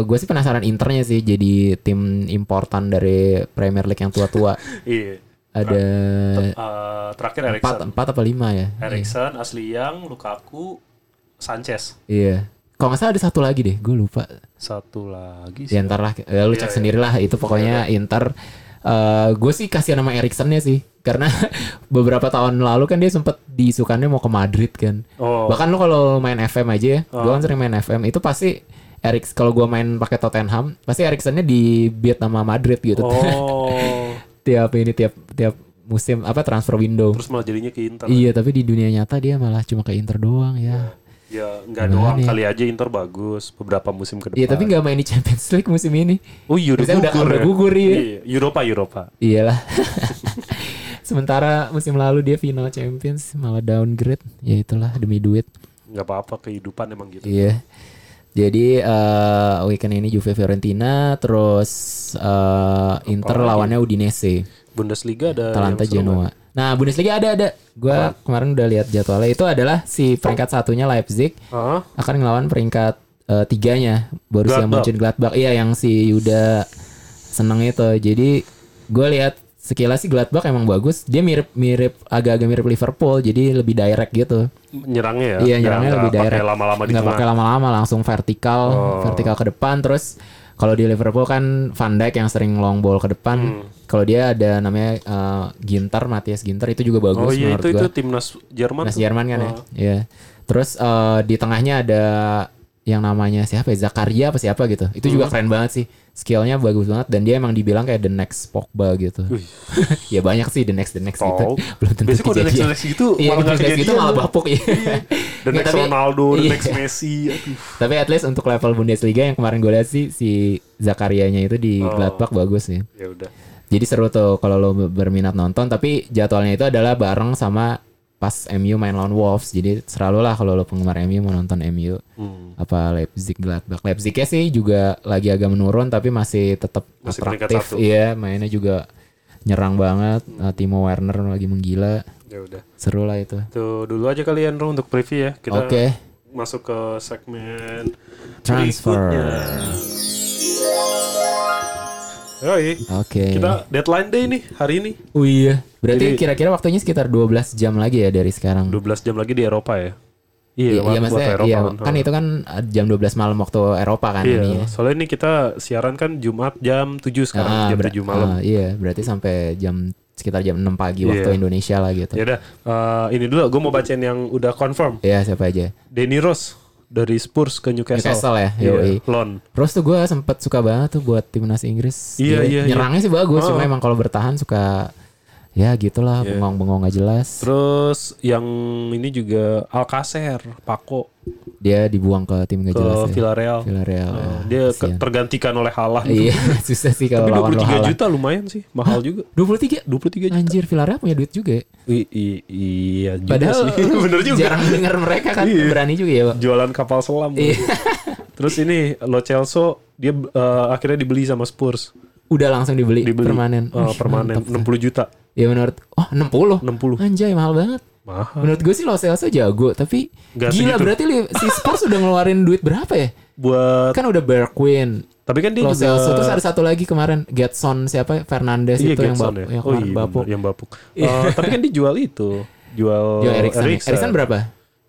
gue sih penasaran Internya sih jadi tim importan dari Premier League yang tua-tua. Iya. Ada Eh, terakhir empat, Erikson. empat apa lima ya? Erikson, Asli Yang, Lukaku, Sanchez. Iya. Kalau nggak salah ada satu lagi deh, gue lupa. Satu lagi Ya sih. ntar lah, ya, lu cek sendiri lah. Itu pokoknya Inter. gue sih kasih nama Eriksennya sih, karena beberapa tahun lalu kan dia sempet diisukannya mau ke Madrid kan. Oh. Bahkan lu kalau main FM aja ya, gue kan sering main FM itu pasti Eriks kalau gue main pakai Tottenham, pasti Eriksennya di beat nama Madrid gitu. Oh. tiap ini tiap tiap musim apa transfer window. Terus malah jadinya ke Inter. Iya, tapi di dunia nyata dia malah cuma ke Inter doang ya. Ya nggak doang ya? kali aja Inter bagus beberapa musim ke depan. Iya, tapi nggak main di Champions League musim ini. Oh iya udah Biasanya udah- gugur ya. gugur, iya. Eropa Eropa. Iyalah. Sementara musim lalu dia final Champions malah downgrade. Ya itulah demi duit. Nggak apa-apa kehidupan emang gitu. Iya. Jadi eh, weekend ini Juve Fiorentina, terus eh, Inter lawannya Udinese, Bundesliga ada Atalanta Genoa. Nah Bundesliga ada ada. Gua kemarin udah lihat jadwalnya. Itu adalah si peringkat satunya Leipzig? Hah? akan ngelawan peringkat eh, tiganya Borussia Gladbach. Mönchengladbach. Iya yang si Yuda seneng itu. Jadi gue lihat sekilas sih Gladbach emang bagus. Dia mirip mirip agak-agak mirip Liverpool. Jadi lebih direct gitu. Nyerangnya ya. Iya nyerangnya lebih pakai direct. lama-lama di Nggak tengah. pakai lama-lama langsung vertikal, Oh. vertikal ke depan. Terus kalau di Liverpool kan Van Dijk yang sering long ball ke depan. Hmm. Kalau dia ada namanya eh, Ginter, Matthias Ginter itu juga bagus Oh iya itu gua. itu timnas Jerman. Timnas. Jerman kan ya. Oh. Iya. Terus eh, di tengahnya ada yang namanya siapa ya? Zakaria apa siapa gitu. Itu Hmm. juga keren banget sih. Skillnya bagus banget dan dia emang dibilang kayak the next Pogba gitu. Ya banyak sih the next the next Tahu. gitu. Belum tentu Biasanya kalau the next- kejadian. the next gitu iya, malah the next gitu kejadian. malah bapuk ya. The next tapi- Ronaldo, the iya. next Messi. Aduh. Tapi at least untuk level Bundesliga yang kemarin gue lihat sih si Zakarianya itu di Oh. Gladbach bagus sih. Ya udah. Jadi seru tuh kalau lo berminat nonton tapi jadwalnya itu adalah bareng sama pas MU main lawan Wolves. Jadi selalu lah kalau lo penggemar MU mau nonton MU Hmm. apa Leipzig Gladbach. Leipzignya sih juga lagi agak menurun tapi masih tetap atraktif. Iya, mainnya juga nyerang banget. Uh, Timo Werner lagi menggila. Ya udah. Seru lah itu. Tuh dulu aja kalian Ro, untuk preview ya. Kita Oke. masuk ke segmen Transfer. berikutnya. Oke. Kita deadline day nih hari ini. Oh iya. Berarti kira-kira waktunya sekitar 12 jam lagi ya dari sekarang. 12 jam lagi di Eropa ya. Iya, Iya, iya maksudnya Eropa iya, kan. kan itu kan uh, jam 12 malam waktu Eropa kan Iya, ini ya. soalnya ini kita siaran kan Jumat jam 7 sekarang, Ah, jam ber- 7 malam. ah, iya, berarti sampai jam sekitar jam 6 pagi waktu Iya. Indonesia lah gitu. Ya udah, eh, ini dulu gue mau bacain yang udah confirm. Iya, siapa aja? Denny Rose dari Spurs ke Newcastle. Newcastle ya, yoi. loan. Terus tuh gue sempet suka banget tuh buat timnas Inggris. Iya, Dia iya, iya. Nyerangnya sih bagus, Oh. cuma emang kalau bertahan suka ya gitulah Iya. bengong-bengong gak jelas. Terus yang ini juga Alcacer, Paco Dia dibuang ke tim gak ke jelas ya. Villarreal. Villarreal. Oh, ya, dia kasihan. tergantikan oleh Haaland. Iya, susah sih kalau Tapi lawan lo 23 Haaland. juta lumayan sih, mahal juga. 23? 23 juta. Anjir, Villarreal punya duit juga ya. I- i- iya juga Padahal sih. Bener juga. jarang denger mereka kan Iya. berani juga ya, Pak. Jualan kapal selam. Iya. Terus ini Lo Celso dia eh, akhirnya dibeli sama Spurs. Udah langsung dibeli, Dibeli permanen. Wih, permanen mantap. 60 juta. Ya menurut oh 60. 60. Anjay mahal banget. Mahal. Menurut gue sih Lo Celso jago, tapi Nggak gila segitu. berarti li- si Spurs udah ngeluarin duit berapa ya? Buat Kan udah Bergwijn, tapi kan dia Lo juga Celso terus ada satu lagi kemarin Getson siapa Fernandes iya, itu yang, Getson bap- ya. yang Oh iya, bapuk. yang bapuk. Eh, tapi kan dijual itu. Jual Yo Erikson. Erikson. Erikson berapa?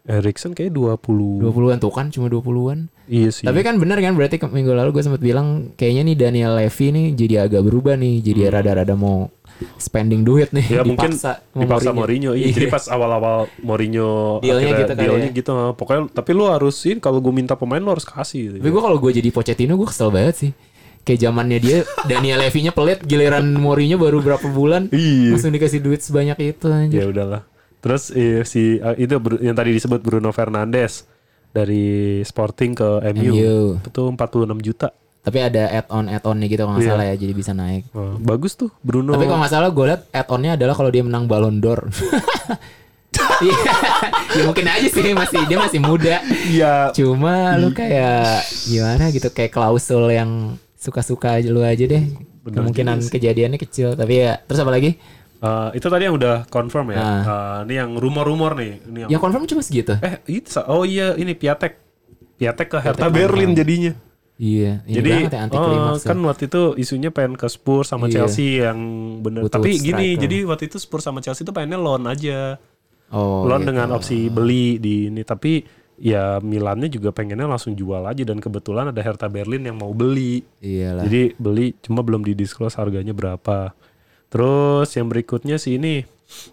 Erikson kayak 20. 20-an tuh kan cuma 20-an. Iya sih. Tapi kan bener kan berarti minggu lalu gue sempat bilang kayaknya nih Daniel Levy nih jadi agak berubah nih, jadi rada-rada mau spending duit nih ya mungkin dipaksa sama dipaksa Mourinho. Iya, jadi pas awal-awal Mourinho Dealnya gitu kali dealnya ya. gitu. Pokoknya tapi lu harusin kalau gue minta pemain lu harus kasih gitu. Tapi gue kalau gue jadi Pochettino gue kesel banget sih. Kayak zamannya dia Daniel Levy-nya pelit, giliran Mourinho baru berapa bulan Iya. langsung dikasih duit sebanyak itu anjir. Ya udahlah. Terus eh, si eh, itu yang tadi disebut Bruno Fernandes dari Sporting ke MU. MU. Itu 46 juta. Tapi ada add-on add-onnya gitu kalau nggak Iya. salah ya, jadi bisa naik. Oh, bagus tuh Bruno. Tapi kalau nggak salah gue liat add-onnya adalah kalau dia menang Ballon d'Or. Iya, ya mungkin aja sih masih dia masih muda. Iya. Cuma lu kayak gimana gitu kayak klausul yang suka-suka aja lu aja deh. Bener Kemungkinan kejadiannya kecil. Tapi ya terus apa lagi? Eh, itu tadi yang udah confirm ya. Ah. Eh, ini yang rumor-rumor nih. Ini yang Yang confirm cuma segitu. Eh, itu oh iya ini Piatek. Piatek ke Hertha Piatek Berlin jadinya. Iya, ini Jadi banget ya anti klimaks. kan waktu itu isunya pengen ke Spurs sama Iya. Chelsea yang bener. Butuh Tapi gini, striker. jadi waktu itu Spurs sama Chelsea itu pengennya loan aja. oh, loan gitu. dengan opsi beli di ini. Tapi ya Milannya juga pengennya langsung jual aja dan kebetulan ada Hertha Berlin yang mau beli. Iyalah. Jadi beli cuma belum didisclose harganya berapa. Terus yang berikutnya sih ini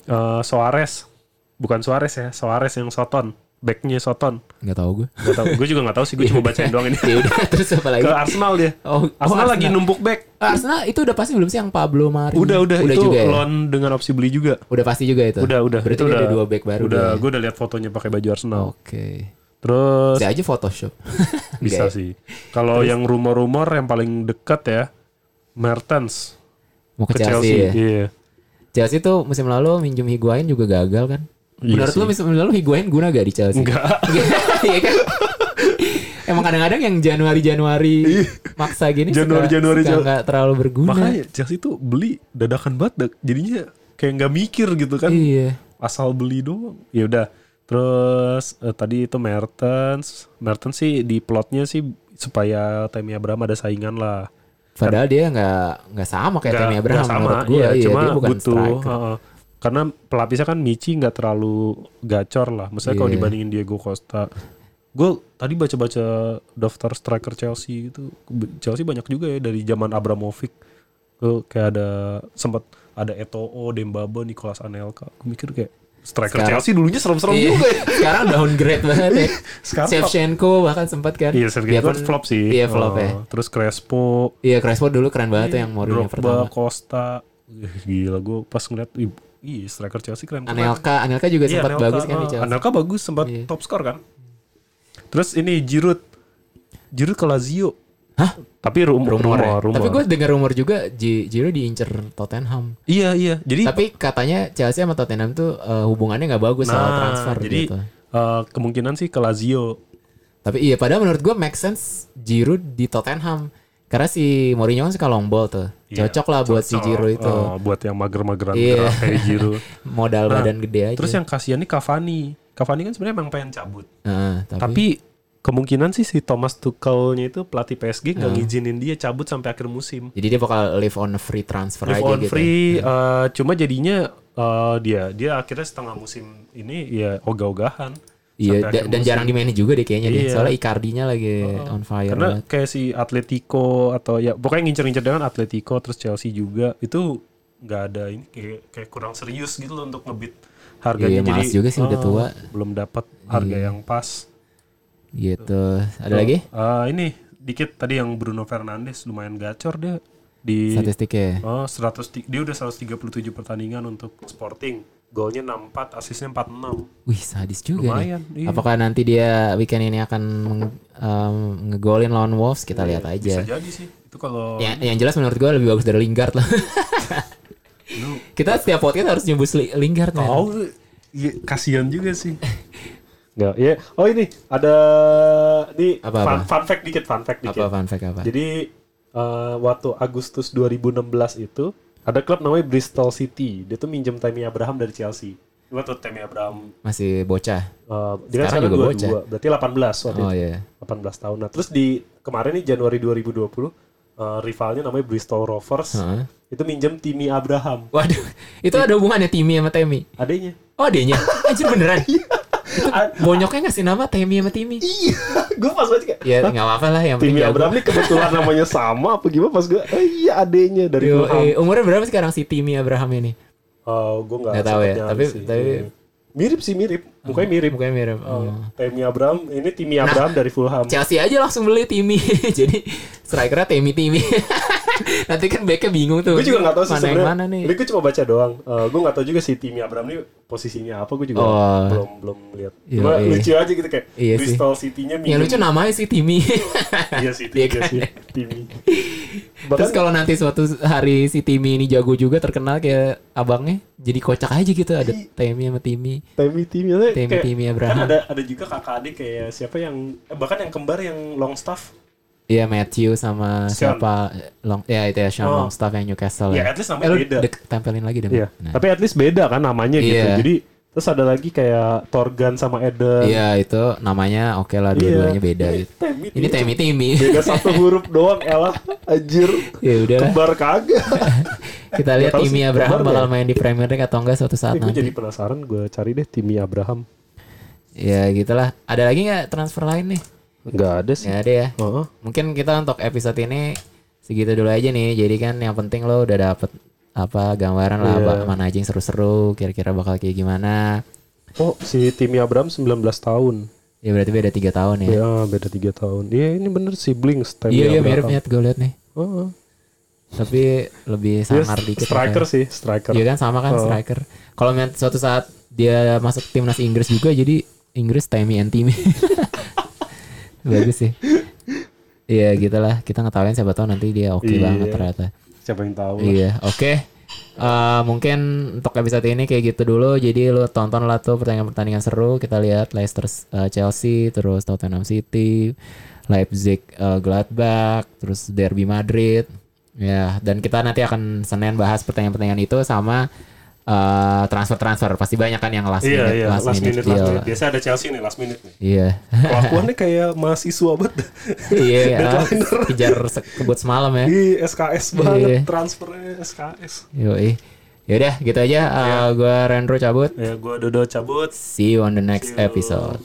eh, Soares. Bukan Suarez ya, Soares yang Soton. Backnya Soton. Nggak tahu gue. Gak tau, gue juga gak tahu sih, gue cuma bacain doang ini. ya udah terus apa lagi? Ke Arsenal dia. Oh, oh, Arsenal lagi numpuk back. Arsenal itu udah pasti belum sih yang Pablo Mari? Udah, udah, itu juga ya? loan dengan opsi beli juga. Udah pasti juga itu. Udah, udah. Berarti itu udah ada dua back baru. Udah, gue udah lihat fotonya pakai baju Arsenal. Oke. Terus Bisa aja Photoshop. bisa ya? sih. Kalau yang rumor-rumor yang paling dekat ya, Mertens Mau ke, ke Chelsea, Chelsea. ya. Iya. Chelsea tuh musim lalu minjem Higuain juga gagal kan? Iya Menurut sih. lu musim lalu Higuain guna gak di Chelsea? Enggak. Iya kan? Emang kadang-kadang yang Januari-Januari maksa gini Iya. Januari-Januari suka nggak terlalu berguna. Makanya Chelsea tuh beli dadakan banget, jadinya kayak nggak mikir gitu kan. Iya. asal beli doang. Ya udah. Terus eh, tadi itu Mertens, Mertens sih di plotnya sih supaya Tammy Abraham ada saingan lah. Padahal dia nggak nggak sama kayak Tammy Abraham nggak sama, menurut gue. iya, Iya, cuma dia bukan butuh. striker. heeh. Karena pelapisnya kan Michi nggak terlalu gacor lah. Misalnya kalau Iya. dibandingin Diego Costa. Gue tadi baca-baca daftar striker Chelsea itu Chelsea banyak juga ya dari zaman Abramovich. Tuh kayak ada sempat ada Eto'o, Dembaba, Nicolas Anelka. Gue mikir kayak striker Sekarang- Chelsea dulunya serem-serem Iya. juga ya. Sekarang downgrade banget ya. Sekarang Shevchenko bahkan sempat kan. Iya, Sergio Dia itu pun flop sih. Iya flop Oh, ya. Terus Crespo, Iya Crespo dulu keren banget tuh yang Mourinho Drogba, pertama. Costa. Gila gue pas ngeliat, ih, ih striker Chelsea keren. Anelka, Anelka juga Iya, sempat Anelka, bagus kan di ah, Chelsea. Anelka bagus sempat Iya. top skor kan. Terus ini Giroud. Giroud ke Lazio. Hah? Tapi rum rumor, Rumor, ya? rumor. Tapi gue dengar rumor juga Gi- Giroud diincer Tottenham. Iya, iya. Jadi Tapi katanya Chelsea sama Tottenham tuh eh, hubungannya nggak bagus soal Nah, transfer jadi gitu. eh, kemungkinan sih ke Lazio. Tapi iya padahal menurut gue make sense Giroud di Tottenham. Karena si Mourinho kan suka long ball tuh. Iya, Cocok lah buat si cocok. Giroud itu. Oh, buat yang mager-mageran Iya. gerak kayak Giroud. Modal Nah, badan gede aja. Terus yang kasihan nih Cavani. Cavani kan sebenarnya emang pengen cabut. Heeh, tapi, Tapi kemungkinan sih si Thomas Tuchelnya itu pelatih PSG nggak Hmm. ngizinin dia cabut sampai akhir musim. jadi dia bakal live on free transfer Live aja on gitu. free, eh, cuma jadinya eh, dia dia akhirnya setengah musim ini ya ogah-ogahan. Iya, da- dan musim. jarang dimainin juga deh kayaknya deh. Iya. Soalnya Icardi-nya lagi on fire Karena banget. kayak si Atletico atau ya pokoknya ngincer-ngincer dengan Atletico terus Chelsea juga itu nggak ada ini kayak, kayak kurang serius gitu loh untuk ngebit harganya Iya, jadi juga sih, udah eh, tua. belum dapat harga Iya. yang pas Gitu. Ada lagi Eh, ini dikit tadi yang Bruno Fernandes lumayan gacor dia di statistiknya? Oh, 100 ti- dia udah 137 pertandingan untuk Sporting. Golnya 64, asisnya 46. Wih sadis juga nih. Lumayan, iya. Apakah nanti dia weekend ini akan um, ngegolin lawan Wolves? Kita lihat Bisa aja. jadi sih. Itu kalau Ya, yang jelas menurut gue lebih bagus dari Lingard lah. lu Kita setiap podcast harus nyebut Li- Lingard tahu iya, kasihan juga sih. Enggak, ya. Oh ini ada ini Apa, fun, apa? fun fact dikit, fun fact dikit. Apa fun fact apa? Jadi eh, waktu Agustus 2016 itu ada klub namanya Bristol City. Dia tuh minjem Tammy Abraham dari Chelsea. Waktu Tammy Abraham Masih bocah. eh, dia kan Sekarang sekarang juga 22, bocah. berarti 18 waktu Oh itu. iya. 18 tahun. Nah, terus di kemarin nih Januari 2020 eh, rivalnya namanya Bristol Rovers. Heeh. Itu minjem Timmy Abraham. Waduh, itu ada hubungannya Timmy sama Temi? Adanya. Oh adanya? Anjir beneran? bonyoknya ngasih nama Temi sama Timmy? Iya, gue pas baca kayak Ya nggak apa-apa lah yang jago. Abraham nih kebetulan namanya sama apa gimana pas gue, eh, iya adenya dari Yo, eh, umurnya berapa sekarang si Timmy Abraham ini? Eh, gue nggak tahu ya, tapi- sih. tapi- mirip sih mirip, mukanya mirip. Mukanya mirip. Oh, Oh. Timmy Abraham, ini Timmy Abraham dari Fulham. Chelsea aja langsung beli Timmy. Jadi strikernya Timmy Timmy. Nanti kan backnya bingung tuh. Gue juga nggak tahu sih mana yang sebenarnya. mana nih. Ini gue cuma baca doang. Eh, gue nggak tahu juga si Timmy Abraham ini posisinya apa. Gue juga Oh. belum belum lihat. Iya, Cuma iya. lucu aja gitu kayak Iya. Bristol City-nya Yang lucu namanya sih Timmy. Iya sih, Iya iya kan? sih, Timmy. Terus Bahkan kalau nanti suatu hari si Timmy ini jago juga terkenal kayak abangnya, jadi kocak aja gitu ada Timmy sama Timmy. Timmy Timmy Timmy- kayak- Timmy Abraham. Kan ada ada juga kakak adik kayak siapa yang eh, bahkan yang kembar yang Longstaff. Iya Matthew sama Sean. siapa Long ya itu ya Sean Oh. Longstaff yang Newcastle Ya, ya. at least namanya eh, beda. dek- tempelin lagi deh. Iya. Nah. Tapi at least beda kan namanya gitu. Iya. Jadi terus ada lagi kayak Torgan sama Eden. Iya itu namanya oke lah dua-duanya beda Ini gitu. Timmy, Ini Timmy Timmy. Beda satu huruf doang elah anjir. ya udah. Kembar kagak. Kita lihat Timmy Abraham bakal nggak? main di Premier League atau enggak suatu saat gue nanti. jadi penasaran gue cari deh Timmy Abraham. Ya gitulah. Ada lagi nggak transfer lain nih? Enggak ada sih. Nggak ada ya. Heeh. Mungkin kita untuk episode ini segitu dulu aja nih. Jadi kan yang penting lo udah dapet apa gambaran lah Iya. apa- mana aja yang seru-seru, kira-kira bakal kayak gimana. Oh, si Timmy Abraham 19 tahun. Ya berarti beda tiga tahun ya. Ya, beda 3 tahun. Iya, ini bener siblings Timmy Iya iya mirip niat gue liat nih. Heeh. Tapi lebih Dia sangar dikit. striker ya. sih, striker. Iya kan sama kan Oh. striker. Kalau suatu saat dia masuk timnas Inggris juga jadi Inggris Timmy and Timmy. Bagus sih. Iya gitulah kita ngetawain siapa tahu nanti dia oke Iya. banget ternyata. Siapa yang tahu? Iya, oke. Eh, mungkin untuk episode ini kayak gitu dulu. Jadi lu tonton lah tuh pertandingan-pertandingan seru. Kita lihat Leicester eh, Chelsea, terus Tottenham City, Leipzig eh, Gladbach, terus Derby Madrid. Ya, dan kita nanti akan Senin bahas pertandingan-pertandingan itu sama eh, transfer-transfer. Pasti banyak kan yang last Iya, minute, iya, last, minute, deal. last minute. Biasa ada Chelsea nih last minute nih. Iya. Kelakuannya kayak mahasiswa banget. iya, ya, Deadliner. kejar kebut semalam ya. Ih, SKS banget Iya. transfernya SKS. Yoi. Yaudah gitu aja. Eh, Gua Rendro cabut. Ya, gua Dodo cabut. See you on the next episode.